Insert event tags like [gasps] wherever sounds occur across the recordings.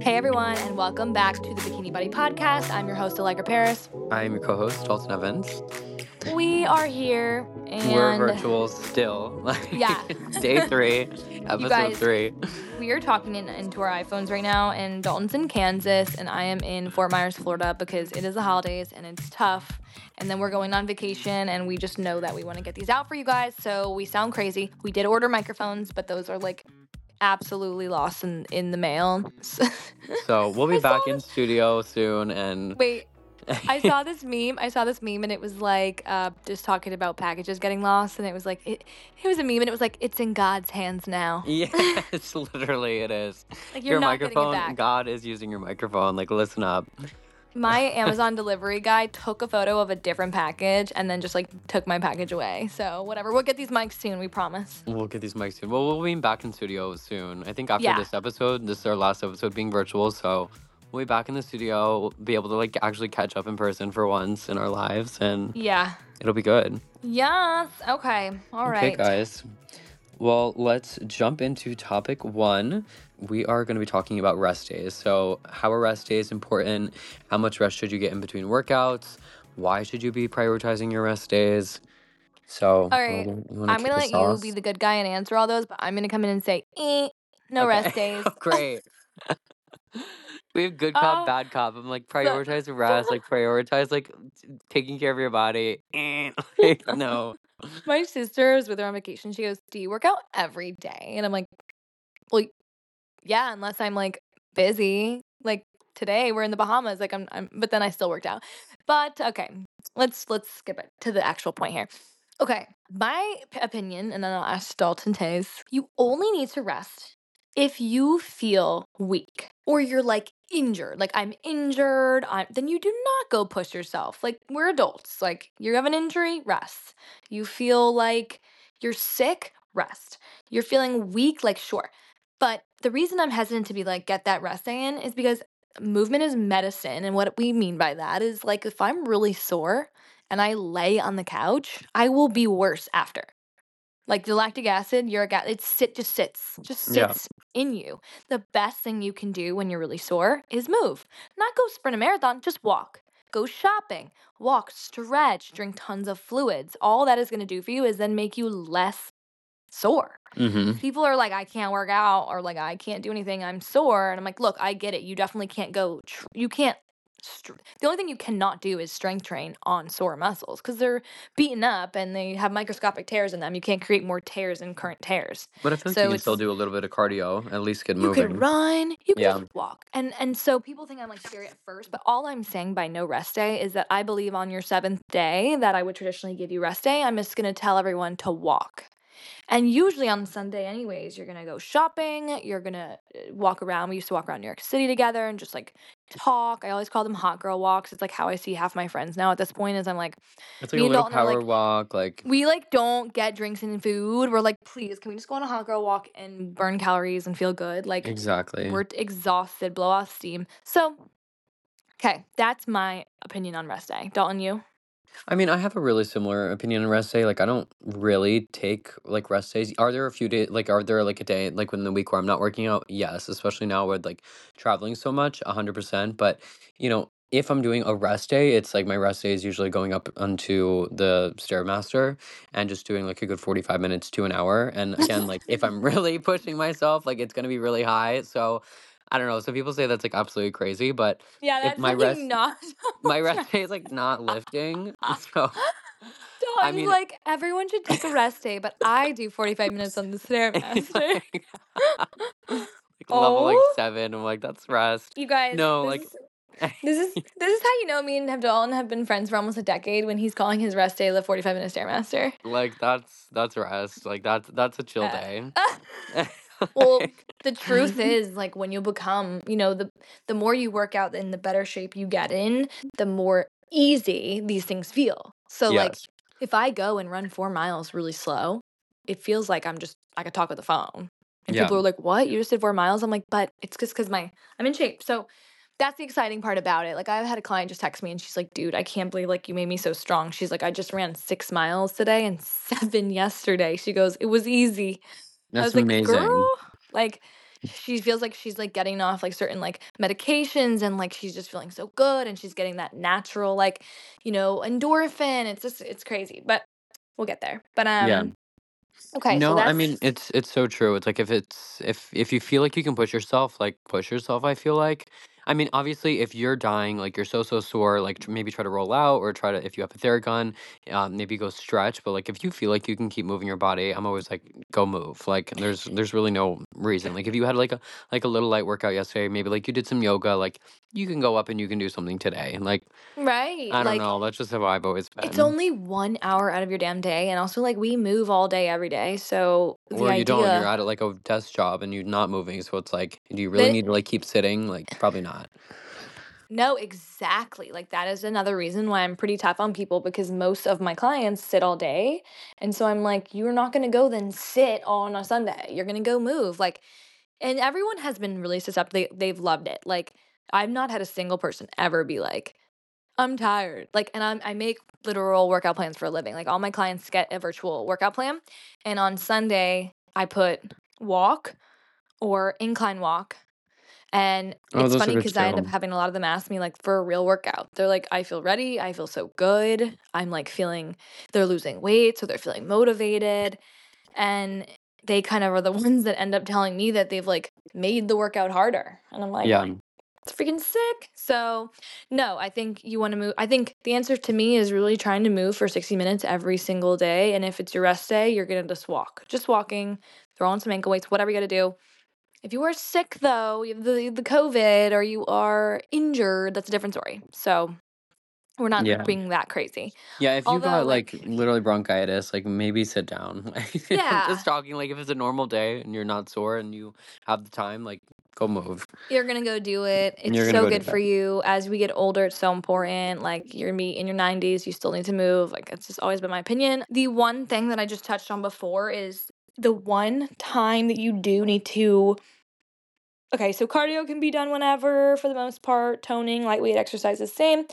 Hey everyone, and welcome back to the Bikini Body podcast. I'm your host, Allegra Paris. I'm your co-host, Dalton Evans. We are here, and We're virtual still. [laughs] Yeah. Day [laughs] three, episode guys- three. we are talking in, into our iPhones right now. And Dalton's in Kansas, and I am in Fort Myers, Florida, because it is the holidays and it's tough. And then we're going on vacation, and we just know that we want to get these out for you guys. So we sound crazy. We did order microphones, but those are like absolutely lost in in the mail. [laughs] So we'll be back in studio soon, and Wait, I saw [laughs] this meme. I saw this meme, and it was like uh, just talking about packages getting lost, and it was like it, it was a meme, and it was like it's in God's hands now. [laughs] yes, literally it is. Like you're your not getting it microphone, back. God is using your microphone. Like, listen up. My Amazon delivery guy took a photo of a different package and then just like took my package away. So whatever, we'll get these mics soon. We promise. We'll get these mics soon. Well, we'll be back in studio soon. I think after Yeah. this episode, this is our last episode being virtual, so we'll be back in the studio. We'll be able to like actually catch up in person for once in our lives, and Yeah. it'll be good. Yes. Okay. All Okay, right. guys. Well, let's jump into topic one. We are going to be talking about rest days. So, how are rest days important? How much rest should you get in between workouts? Why should you be prioritizing your rest days? So, All right. you wanna I'm gonna let us you be the good guy and answer all those, but I'm gonna come in and say, eh, no Okay. rest days. [laughs] Great. [laughs] we have good cop, Uh, bad cop. I'm like prioritize rest, [laughs] like prioritize like taking care of your body. Eh, like, no. My sister is with her on vacation. She goes, Do you work out every day? And I'm like, Well, yeah, unless I'm like busy. Like today we're in the Bahamas. Like I'm, I'm but then I still worked out. But okay, let's let's skip it to the actual point here. Okay, my opinion, and then I'll ask Dalton Tays. You only need to rest if you feel weak or you're like injured. Like I'm injured. I'm, then you do not go push yourself. Like we're adults. Like you have an injury, rest. You feel like you're sick, rest. You're feeling weak, like sure. But the reason I'm hesitant to be like, get that rest in is because movement is medicine. And what we mean by that is like, if I'm really sore and I lay on the couch, I will be worse after. Like the lactic acid, uric acid, it sit just sits, just Yeah. sits in you. The best thing you can do when you're really sore is move. Not go sprint a marathon, just walk. Go shopping, walk, stretch, drink tons of fluids. All that is going to do for you is then make you less sore. Mm-hmm. People are like, I can't work out or like, I can't do anything. I'm sore. And I'm like, look, I get it. You definitely can't go, tr- you can't. Str- the only thing you cannot do is strength train on sore muscles because they're beaten up and they have microscopic tears in them. You can't create more tears in current tears. But I feel like So you can still do a little bit of cardio, at least get moving. You can run, you can Yeah. walk. And and so people think I'm like scary at first, but all I'm saying by no rest day is that I believe on your seventh day that I would traditionally give you rest day, I'm just gonna tell everyone to walk. And usually on Sunday, anyways, you're gonna go shopping, you're gonna uh, walk around. We used to walk around New York City together and just like talk. I always call them hot girl walks. It's like how I see half my friends now at this point is I'm like, It's like a little power like- walk, like we like don't get drinks and food. We're like, please, can we just go on a hot girl walk and burn calories and feel good? Like exactly. we're exhausted, blow off steam. So, okay, that's my opinion on rest day. Dalton, you? I mean, I have a really similar opinion on rest day. Like, I don't really take like rest days. Are there a few days, like, are there like a day, like, in the week where I'm not working out? Yes, especially now with like traveling so much, 100%. But, you know, if I'm doing a rest day, it's like my rest day is usually going up onto the Stairmaster and just doing like a good 45 minutes to an hour. And again, like, if I'm [laughs] really pushing myself, like, it's to be really high. So, I don't know. So people say that's like absolutely crazy, but Yeah, If that's my fucking rest- not. [laughs] my rest day is like not lifting. [laughs] So. I mean, like, everyone should take a rest day, but I do 45 minutes on the [laughs] Stairmaster. like level like Oh. seven. I'm like, that's rest. you guys, No, this like- is- this is this is how you know me and have Dalton have been friends for almost a decade when he's calling his rest day the 45 minute Stairmaster. like that's that's rest. Like that's that's a chill Uh, day. [laughs] Well, the truth is like when you become you know the the more you work out and the better shape you get in the more easy these things feel. So like if i go and run four miles really slow it feels like i'm just i could talk with the phone. And Yeah. people are like what? You just did four miles? I'm like but it's just because my i'm in shape. So that's the exciting part about it. Like i've had a client just text me and she's like dude i can't believe like you made me so strong. She's like i just ran six miles today and [laughs] seven yesterday. She goes it was easy I that's was like, amazing. girl, like she feels like she's like getting off like certain like medications and like she's just feeling so good and she's getting that natural like you know endorphin it's just it's crazy but we'll get there but Yeah. um okay so No, I mean it's it's so true. It's like if it's if if you feel like you can push yourself, like push yourself, I feel like. I mean, obviously if you're dying, like you're so so sore, like tr- maybe try to roll out or try to if you have a Theragun, um, maybe go stretch. But like if you feel like you can keep moving your body, I'm always like go move. Like there's there's really no reason. Like if you had like a like a little light workout yesterday, maybe like you did some yoga, like you can go up and you can do something today. Like right I don't like know, that's just how I've always it's only one hour out of your damn day and also like we move all day every day so the Or you don't, you're idea at like a desk job and you're not moving, so it's like, do you really that need to like keep sitting? Like, probably not. No, exactly. Like that is another reason why I'm pretty tough on people because most of my clients sit all day. And so I'm like, you're not going to go then sit on a Sunday. You're going to go move. Like, and everyone has been really susceptible. They, they've loved it. Like, I've not had a single person ever be like, I'm tired. Like, and I'm, I make literal workout plans for a living. Like, all my clients get a virtual workout plan. And on Sunday, I put walk or incline walk and Oh, it's funny because I end up having a lot of them ask me like for a real workout. They're like, I feel ready. I feel so good. I'm like feeling they're losing weight, so they're feeling motivated. And they kind of are the [laughs] ones that end up telling me that they've like made the workout harder. And I'm like, Yeah. it's freaking sick. So, no, I think you want to move. I think the answer to me is really trying to move for 60 minutes every single day. And if it's your rest day, you're going to just walk. Just walking, throw on some ankle weights, whatever you got to do. If you are sick, though, you have the, the COVID or you are injured, that's a different story. So, we're not Yeah. being that crazy. Yeah, if you got like like, literally bronchitis, like maybe sit down. [laughs] Yeah, just talking, like if it's a normal day and you're not sore and you have the time, like go move. you're going to go do it. It's so go good for you. As we get older, it's so important. Like, you're me in your 90s, you still need to move. Like, it's just always been my opinion. The one thing that I just touched on before is the one time that you do need to. Okay, so cardio can be done whenever for the most part, toning, lightweight exercise is same.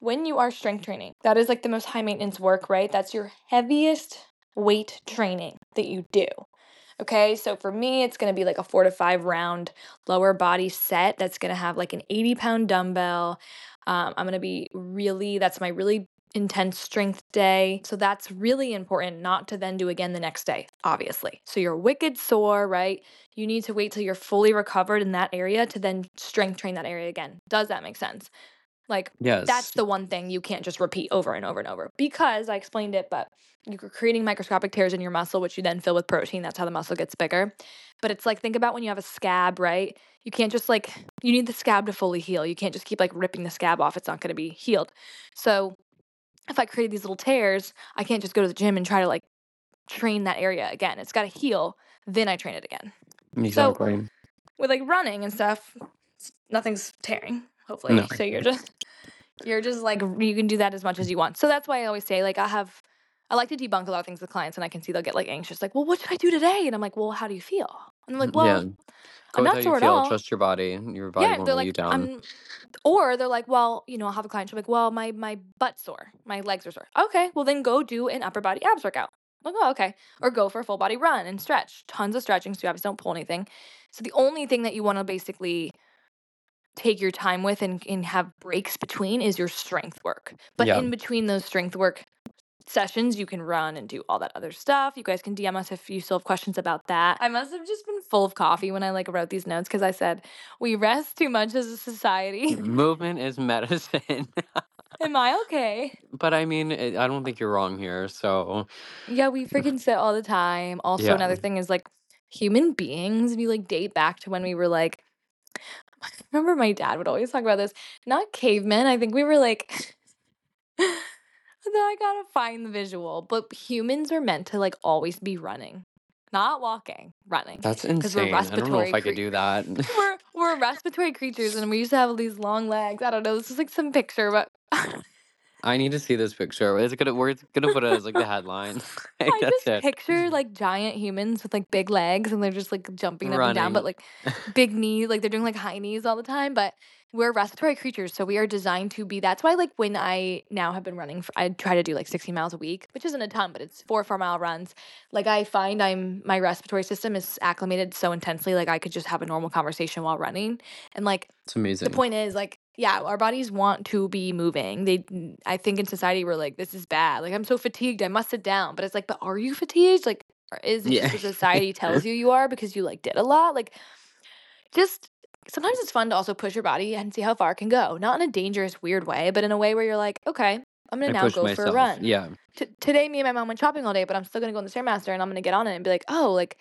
When you are strength training, that is like the most high maintenance work, right? That's your heaviest weight training that you do. Okay, so for me, it's gonna be like a four to five round lower body set that's gonna have like an 80 pound dumbbell. Um, I'm gonna be really, that's my really intense strength day. So that's really important not to then do again the next day, obviously. So you're wicked sore, right? You need to wait till you're fully recovered in that area to then strength train that area again. Does that make sense? Like, yes. that's the one thing you can't just repeat over and over and over because I explained it, but you're creating microscopic tears in your muscle, which you then fill with protein. That's how the muscle gets bigger. But it's like, think about when you have a scab, right? You can't just like, you need the scab to fully heal. You can't just keep like ripping the scab off. It's not going to be healed. So if I create these little tears, I can't just go to the gym and try to like train that area again. It's got to heal. Then I train it again. So Exactly. with like running and stuff, nothing's tearing, hopefully. No. So you're just you're just like you can do that as much as you want. So that's why I always say like I have I like to debunk a lot of things with clients and I can see they'll get like anxious, like, well, what should I do today? And I'm like, well, how do you feel? And they're like, mm, well, Go I'm not sore at all. Trust your body. Your body Yeah, won't let you down. I'm or they're like, well, you know, I'll have a client, she'll be like, well, my my butt's sore, my legs are sore. Okay, well then go do an upper body abs workout. I'm like, oh, okay. Or go for a full body run and stretch. Tons of stretching, so you obviously don't pull anything. So the only thing that you want to basically take your time with and, and have breaks between is your strength work. But Yeah. in between those strength work sessions, you can run and do all that other stuff. You guys can DM us if you still have questions about that. I must have just been full of coffee when I like wrote these notes because I said we rest too much as a society. [laughs] Movement is medicine. [laughs] Am I okay? but I mean, it, I don't think you're wrong here. So, Yeah, we [laughs] freaking sit all the time. Also, yeah. another thing is like human beings, if you like date back to when we were like, I remember my dad would always talk about this. Not cavemen. I think we were like, I gotta find the visual, but humans are meant to like always be running, not walking, running. That's Because we're insane. I don't know respiratory if I could do that. [laughs] we're we're respiratory creatures, and we used to have these long legs. I don't know. This is like some picture, but I need to see this picture. It's gonna we're gonna put it as like the headline. Like, [laughs] I that's just it. picture like giant humans with like big legs and they're just like jumping up and down, but like [laughs] big knees, like they're doing like high knees all the time. But we're respiratory creatures, so we are designed to be. That's why, like, when I now have been running, for, I try to do like 60 miles a week, which isn't a ton, but it's four four mile runs. Like, I find I'm my respiratory system is acclimated so intensely, like I could just have a normal conversation while running, and like It's amazing. the point is, like, yeah, our bodies want to be moving. They, I think in society we're like, this is bad. Like, I'm so fatigued, I must sit down. But it's like, but are you fatigued? Like, is it Yeah. just society [laughs] tells you you are because you like did a lot? Like, just sometimes it's fun to also push your body and see how far it can go. Not in a dangerous, weird way, but in a way where you're like, okay, I'm gonna I now go for a run. Yeah. T- today, me and my mom went shopping all day, but I'm still gonna go on the stairmaster and I'm gonna get on it and be like, oh, like.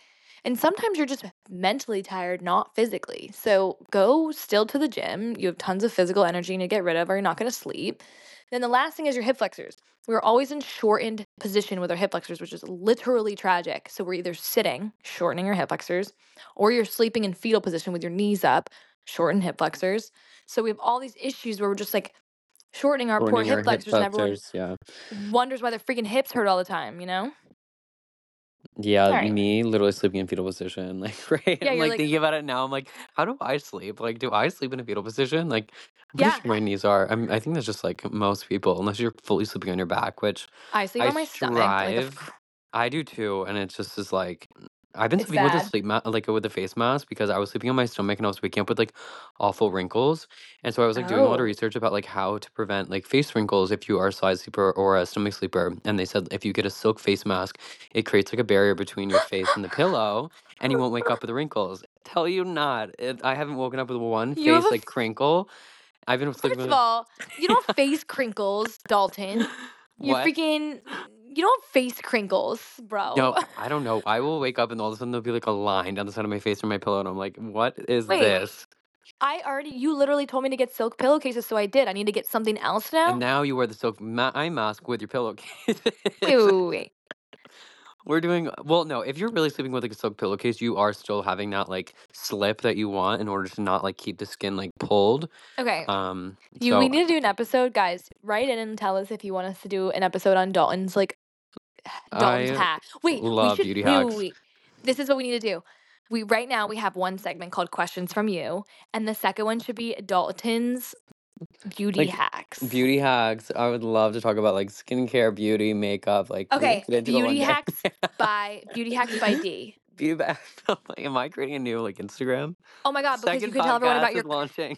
And sometimes you're just mentally tired, not physically. So go still to the gym. You have tons of physical energy to get rid of, or you're not gonna sleep. Then the last thing is your hip flexors. We're always in shortened position with our hip flexors, which is literally tragic. So we're either sitting, shortening your hip flexors, or you're sleeping in fetal position with your knees up, shortened hip flexors. So we have all these issues where we're just like shortening our poor hip our flexors, and everyone Yeah. wonders why their freaking hips hurt all the time, you know? Yeah, Alright. me literally sleeping in fetal position. [laughs] Like, right? Yeah, I'm you're like, like- thinking about it now. I'm like, how do I sleep? Like, do I sleep in a fetal position? Like, I'm pretty Yeah. sure my knees are. I'm, I think that's just like most people, unless you're fully sleeping on your back, which I sleep I on my stomach. Like strive. I do too. And it's just is like, I've been It's sleeping with a sleep mat, like with a face mask, because I was sleeping on my stomach and I was waking up with like awful wrinkles. And so I was like doing a lot of Oh. research about like how to prevent like face wrinkles if you are a side sleeper or a stomach sleeper. And they said if you get a silk face mask, it creates like a barrier between your face and the pillow, and you won't wake up with the wrinkles. Tell you not, it, I haven't woken up with one You have face a like f- crinkle. I've been sleeping First with of all, you don't face crinkles, Dalton. [laughs] You what? freaking you don't face crinkles, bro. No, [laughs] I don't know. I will wake up and all of a sudden there'll be like a line down the side of my face or my pillow, and I'm like, what is Wait. this? I already you literally told me to get silk pillowcases, so I did. I need to get something else now. And now you wear the silk ma- eye mask with your pillowcase. wait. [laughs] We're doing well. No, if you're really sleeping with like a silk pillowcase, you are still having that like slip that you want in order to not like keep the skin like pulled. Okay. Um, You so we need to do an episode, guys. Write in and tell us if you want us to do an episode on Dalton's like Dalton's I hack. Wait, love we should, beauty hacks. wait. This is what we need to do. We right now we have one segment called questions from you, and the second one should be Dalton's beauty Like, hacks. beauty hacks. I would love to talk about like skincare, beauty, makeup. Like, Okay, beauty hacks [laughs] by beauty hacks by D. beauty [laughs] back. Am I creating a new like Instagram? Oh my god, because you could tell everyone podcast about is your launching.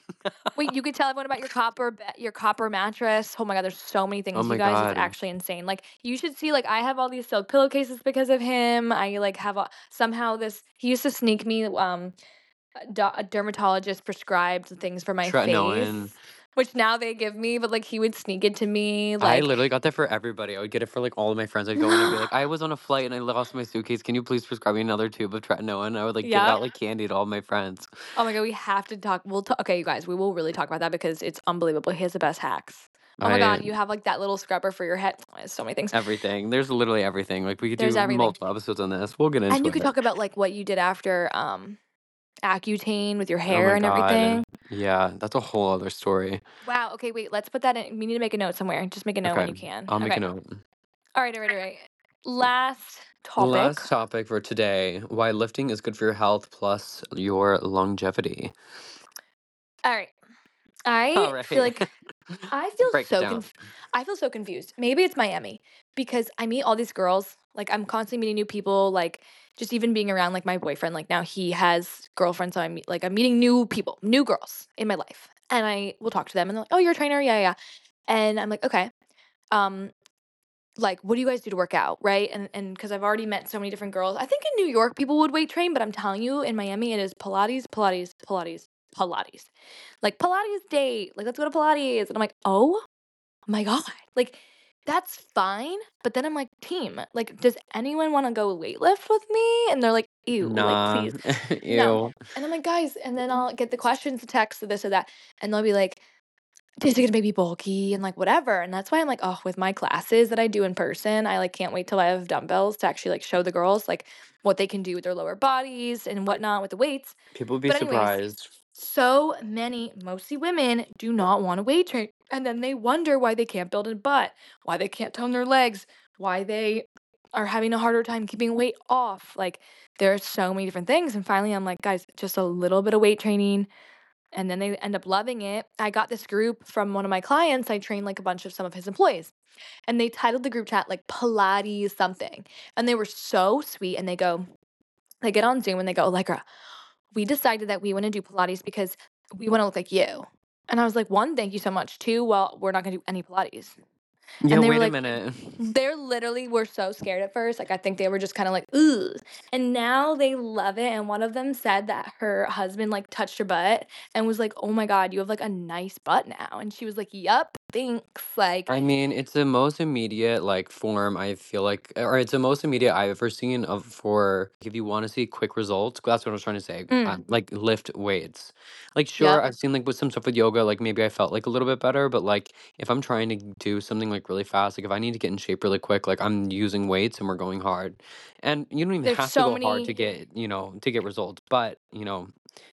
wait, you [laughs] could tell everyone about your copper be- your copper mattress. Oh my god, there's so many things, Oh my you guys. God. It's actually insane. Like you should see. Like I have all these silk pillowcases because of him. I like have a, somehow this. He used to sneak me um, a, do- a dermatologist prescribed things for my Tretinoin. Which now they give me. But like he would sneak it to me. I literally got that for everybody. I would get it for like all of my friends. I'd go in and be like, [gasps] I was on a flight and I lost my suitcase. Can you please prescribe me another tube of tretinoin? I would like give Yeah. out like candy to all my friends. oh my god, we have to talk. We'll talk. Okay, you guys, we will really talk about that because it's unbelievable. He has the best hacks. Oh my I- god, you have like that little scrubber for your head. There's so many things. Everything. There's literally everything. Like we could There's do everything. multiple episodes on this. We'll get into it. and you could talk about like what you did after um Accutane with your Oh hair my and God. everything. Yeah, that's a whole other story. Wow. Okay, wait. Let's put that in. We need to make a note somewhere. Just make a note when you can. I'll make okay. a note. All right. All right. All right. Last topic. last topic for today: why lifting is good for your health plus your longevity. All right. I All right. feel like [laughs] I feel Break so conf- I feel so confused. Maybe it's Miami because I meet all these girls. Like I'm constantly meeting new people. Like just even being around like my boyfriend. Like now he has girlfriends. So I'm like I'm meeting new people, new girls in my life, and I will talk to them and they're like, "Oh, you're a trainer? Yeah, yeah." And I'm like, "Okay." Um, like, what do you guys do to work out, right? And and because I've already met so many different girls. I think in New York people would weight train, but I'm telling you, in Miami it is Pilates, Pilates, Pilates, Pilates. Like Pilates date, like let's go to Pilates. And I'm like, oh my God. Like that's fine. But then I'm like, team, like, does anyone want to go weightlift with me? And they're like, ew, nah. like please. [laughs] Ew. No. And I'm like, guys, and then I'll get the questions, the text, or this or that. And they'll be like, is it gonna make me bulky and like whatever? And that's why I'm like, oh, with my classes that I do in person, I like can't wait till I have dumbbells to actually like show the girls like what they can do with their lower bodies and whatnot with the weights. People would be anyways, surprised. So many, mostly women, do not want to weight train. And then they wonder why they can't build a butt, why they can't tone their legs, why they are having a harder time keeping weight off. Like, there are so many different things. And finally, I'm like, guys, just a little bit of weight training and then they end up loving it. I got this group from one of my clients. I trained like a bunch of some of his employees, and they titled the group chat like Pilates something. And they were so sweet. And they go, they get on Zoom and they go, Allegra, we decided that we want to do Pilates because we want to look like you. And I was like, one, thank you so much. Two, well, we're not going to do any Pilates. Yeah, And they wait were a like, minute. [laughs] they're literally were so scared at first. Like I think they were just kind of like, ooh. And now they love it. And one of them said that her husband like touched her butt and was like, Oh my God, you have like a nice butt now. And she was like, Yup, thanks. Like, I mean, it's the most immediate like form I feel like, or it's the most immediate I've ever seen of for if you want to see quick results. That's what I was trying to say. mm, Uh, like lift weights. Like sure, yep. I've seen like with some stuff with yoga, like maybe I felt like a little bit better, but like if I'm trying to do something like really fast, like if I need to get in shape really quick, like I'm using weights and we're going hard. And you don't even There's have to so go hard to many get, you know, to get results, but you know,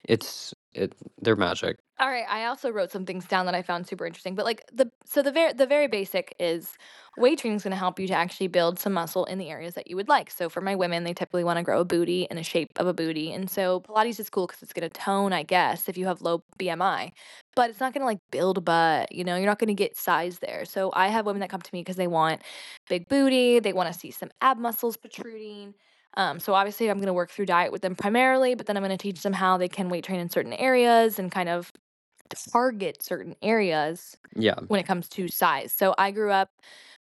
it's it they're magic. All right, I also wrote some things down that I found super interesting. But like the so the very the very basic is weight training is going to help you to actually build some muscle in the areas that you would like. So for my women, they typically want to grow a booty in a shape of a booty, and so Pilates is cool because it's going to tone, I guess, if you have low BMI. But it's not going to like build a butt. You know, you're not going to get size there. So I have women that come to me because they want big booty, they want to see some ab muscles protruding. Um, so obviously, I'm going to work through diet with them primarily, but then I'm going to teach them how they can weight train in certain areas and kind of target certain areas Yeah. when it comes to size. So I grew up,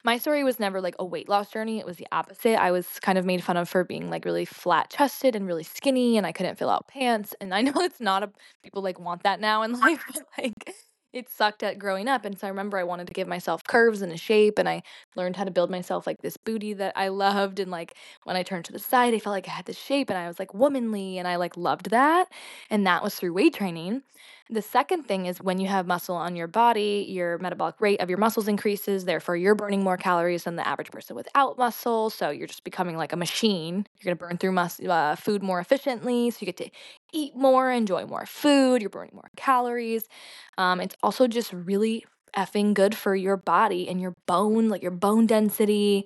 my story was never like a weight loss journey. It was the opposite. I was kind of made fun of for being like really flat chested and really skinny, and I couldn't fill out pants. And I know [laughs] it's not a, people like want that now in [laughs] life, but like it sucked at growing up. And so I remember I wanted to give myself curves and a shape, and I learned how to build myself like this booty that I loved. And like when I turned to the side, I felt like I had this shape and I was like womanly, and I like loved that. And that was through weight training. The second thing is when you have muscle on your body, your metabolic rate of your muscles increases. Therefore, you're burning more calories than the average person without muscle. So you're just becoming like a machine. You're going to burn through mus- uh, food more efficiently. So you get to eat more, enjoy more food. You're burning more calories. Um, it's also just really effing good for your body and your bone, like your bone density.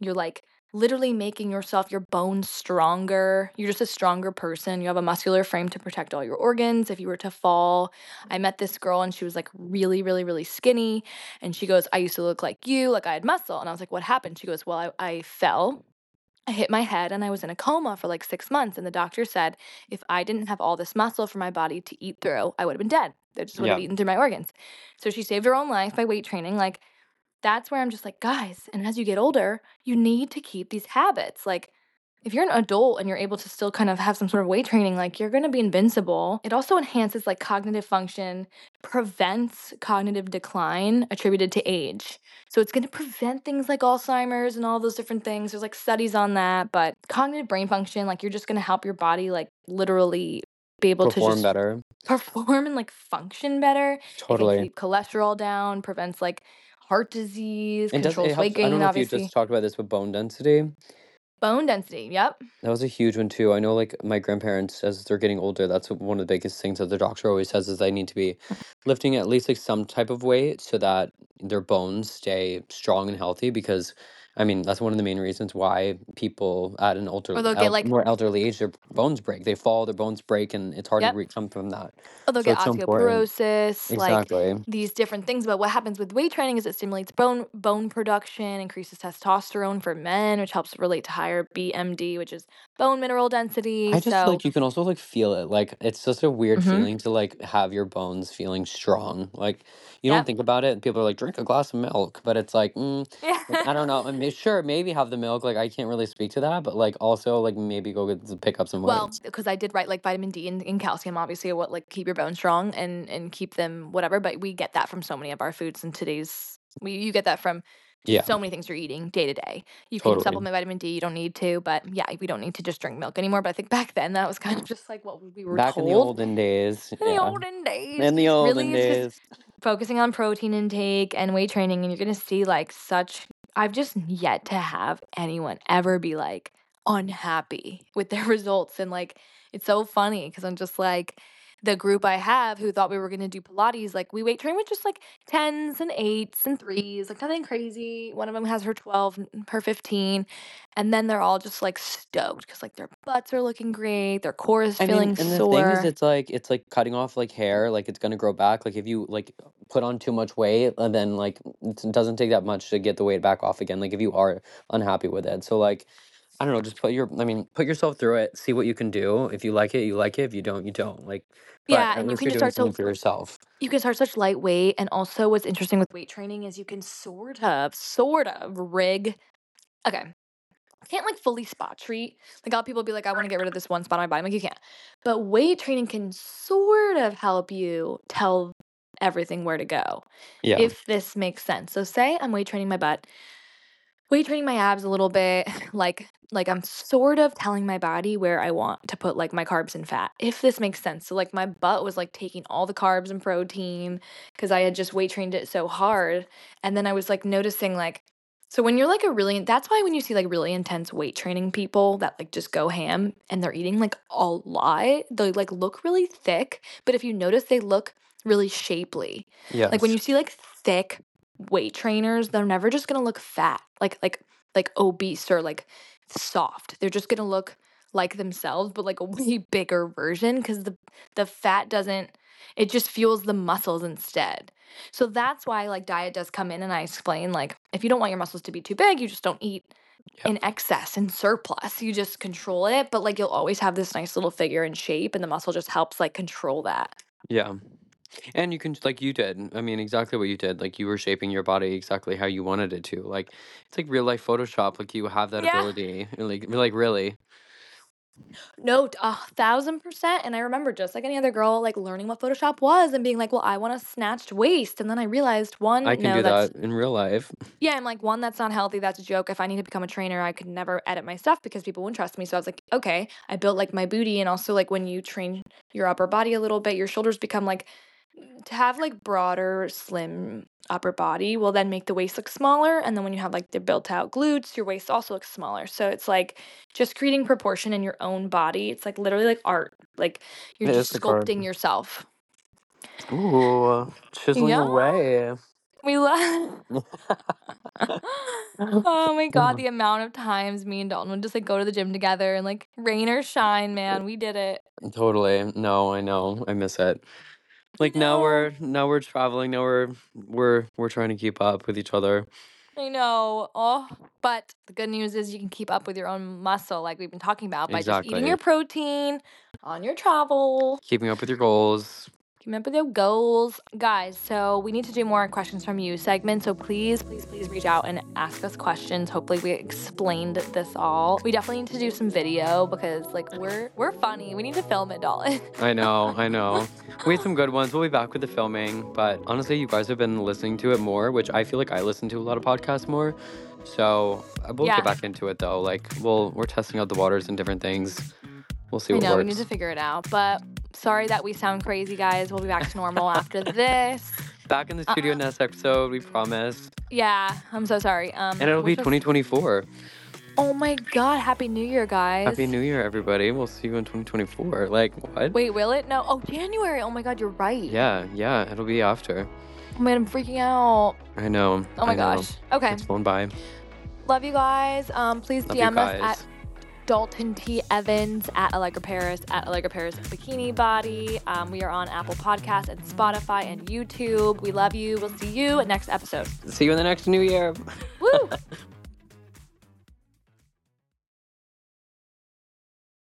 You're like literally making yourself your bones stronger. You're just a stronger person. You have a muscular frame to protect all your organs if you were to fall. I met this girl and she was like really, really, really skinny. And she goes, I used to look like you, like I had muscle. And I was like, What happened? She goes, Well, I, I fell. I hit my head and I was in a coma for like six months. And the doctor said, if I didn't have all this muscle for my body to eat through, I would have been dead. They just would have Yeah. eaten through my organs. So she saved her own life by weight training. Like, that's where I'm just like, guys, and as you get older, you need to keep these habits. Like, if you're an adult and you're able to still kind of have some sort of weight training, like you're going to be invincible. It also enhances like cognitive function, prevents cognitive decline attributed to age. So it's going to prevent things like Alzheimer's and all those different things. There's like studies on that, but cognitive brain function, like you're just going to help your body like literally be able to Perform better. perform and like function better. Totally. keep cholesterol down, prevents like heart disease, It does. It controls weight I don't gain, know if you just talked about this with bone density. Bone density. Yep. That was a huge one too. I know, like my grandparents, as they're getting older, that's one of the biggest things that the doctor always says is they need to be lifting at least like some type of weight so that their bones stay strong and healthy. Because, I mean, that's one of the main reasons why people at an older, Or they'll el- get like more elderly age, their bones break. They fall, their bones break, and it's hard to yep. recover from that. Or they'll So get it's so important. osteoporosis, like Exactly. these different things. But what happens with weight training is it stimulates bone bone production, increases testosterone for men, which helps relate to higher BMD, which is bone mineral density. I just So, like you can also like feel it. Like it's just a weird hmm feeling to like have your bones feeling strong. Like you don't yep. think about it, people are like, drink a glass of milk, but it's like, mm, like I don't know. I mean, sure, maybe have the milk. Like I can't really speak to that, but like also like maybe go get pick up some Well, weights. because I did write like vitamin D and, and calcium, obviously, what like keep your bones strong and and keep them whatever. But we get that from so many of our foods in today's. We you get that from Yeah, so many things you're eating day to day. You can supplement vitamin D. You don't need to, but yeah, we don't need to just drink milk anymore. But I think back then that was kind of just like what we were Back in the olden days, in the olden days. in the olden Really, days. focusing on protein intake and weight training, and you're gonna see like such. I've just yet to have anyone ever be like unhappy with their [laughs] results, and like it's so funny because I'm just like the group I have who thought we were gonna do Pilates, like we weight train with just like tens and eights and threes, like nothing crazy. One of them has her 12, her 15, and then they're all just like stoked because like their butts are looking great, their core is I mean, feeling and the thing is, it's like it's like cutting off like hair, like it's gonna grow back. Like if you like put on too much weight, and then like it doesn't take that much to get the weight back off again. Like if you are unhappy with it, so like I don't know, just put your, I mean, put yourself through it, see what you can do. If you like it, you like it. If you don't, you don't. Like, but Yeah, at and you least can you're just doing start something so for yourself. you can start such lightweight, and also what's interesting with weight training is you can sort of, sort of rig. Okay, I can't like fully spot treat. Like a lot of people be like, I want to get rid of this one spot on my body. I'm like, you can't. But weight training can sort of help you tell everything where to go. Yeah. If this makes sense. So say I'm weight training my butt, weight training my abs a little bit, [laughs] like like I'm sort of telling my body where I want to put like my carbs and fat. If this makes sense. So like my butt was like taking all the carbs and protein because I had just weight trained it so hard. And then I was like noticing like so when you're like a really that's why when you see like really intense weight training people that like just go ham and they're eating like a lot, they like look really thick, but if you notice they look really shapely. yeah Like when you see like thick weight trainers, they're never just gonna look fat, like like like obese or like soft. They're just gonna look like themselves, but like a [laughs] way bigger version because the the fat doesn't. It just fuels the muscles instead. So that's why like diet does come in, and I explain like if you don't want your muscles to be too big, you just don't eat Yeah. in excess and surplus. You just control it, but like you'll always have this nice little figure and shape, and the muscle just helps like control that. Yeah. And you can, like you did. I mean, exactly what you did. Like you were shaping your body exactly how you wanted it to. Like it's like real life Photoshop. Like you have that Yeah. ability. Like, like really. No, t- a thousand percent. And I remember just like any other girl, like learning what Photoshop was and being like, well, I want a snatched waist. And then I realized one, I can no, do that's that in real life. [laughs] yeah, I'm like, one, that's not healthy. That's a joke. If I need to become a trainer, I could never edit my stuff because people wouldn't trust me. So I was like, okay, I built like my booty. And also, like, when you train your upper body a little bit, your shoulders become like to have like broader, slim upper body will then make the waist look smaller. And then when you have like the built out glutes, your waist also looks smaller. So it's like just creating proportion in your own body. It's like literally like art. Like you're It just like art. sculpting yourself. Ooh, chiseling Yeah. away. [laughs] We love. [laughs] oh my god, the amount of times me and Dalton would just like go to the gym together and like rain or shine, man, we did it. Totally. No, I know. I miss it. Like now we're now we're traveling. Now we're we're we're trying to keep up with each other. I know. Oh, but the good news is you can keep up with your own muscle, like we've been talking about, by just eating Exactly. your protein on your travel, Keeping up with your goals. With your goals, guys. So we need to do more questions from you segment. So please, please, please reach out and ask us questions. Hopefully, we explained this all. We definitely need to do some video because like we're we're funny. We need to film it, Dalton. [laughs] I know, I know. We had some good ones. We'll be back with the filming, but honestly, you guys have been listening to it more, which I feel like I listen to a lot of podcasts more. So uh, we'll Yeah. get back into it though. Like we'll we're testing out the waters and different things. We'll see I know we need to figure it out, but sorry that we sound crazy, guys. We'll be back to normal after this. [laughs] Back in the studio Uh-uh. next episode, we promise. Yeah, I'm so sorry. Um, and it'll be which was- 2024. Oh my God! Happy New Year, guys. Happy New Year, everybody. We'll see you in 2024. Like what? Wait, will it? No. Oh, January. Oh my God, you're right. Yeah, yeah. It'll be after. Oh man, I'm freaking out. I know. Oh my I know. gosh. Okay. It's flown by. Love you guys. Um, please Love DM us at Dalton T Evans at Allegra Paris at Allegra Paris Bikini Body. Um, we are on Apple Podcasts and Spotify and YouTube. We love you. We'll see you next episode. See you in the next New Year. Woo! [laughs]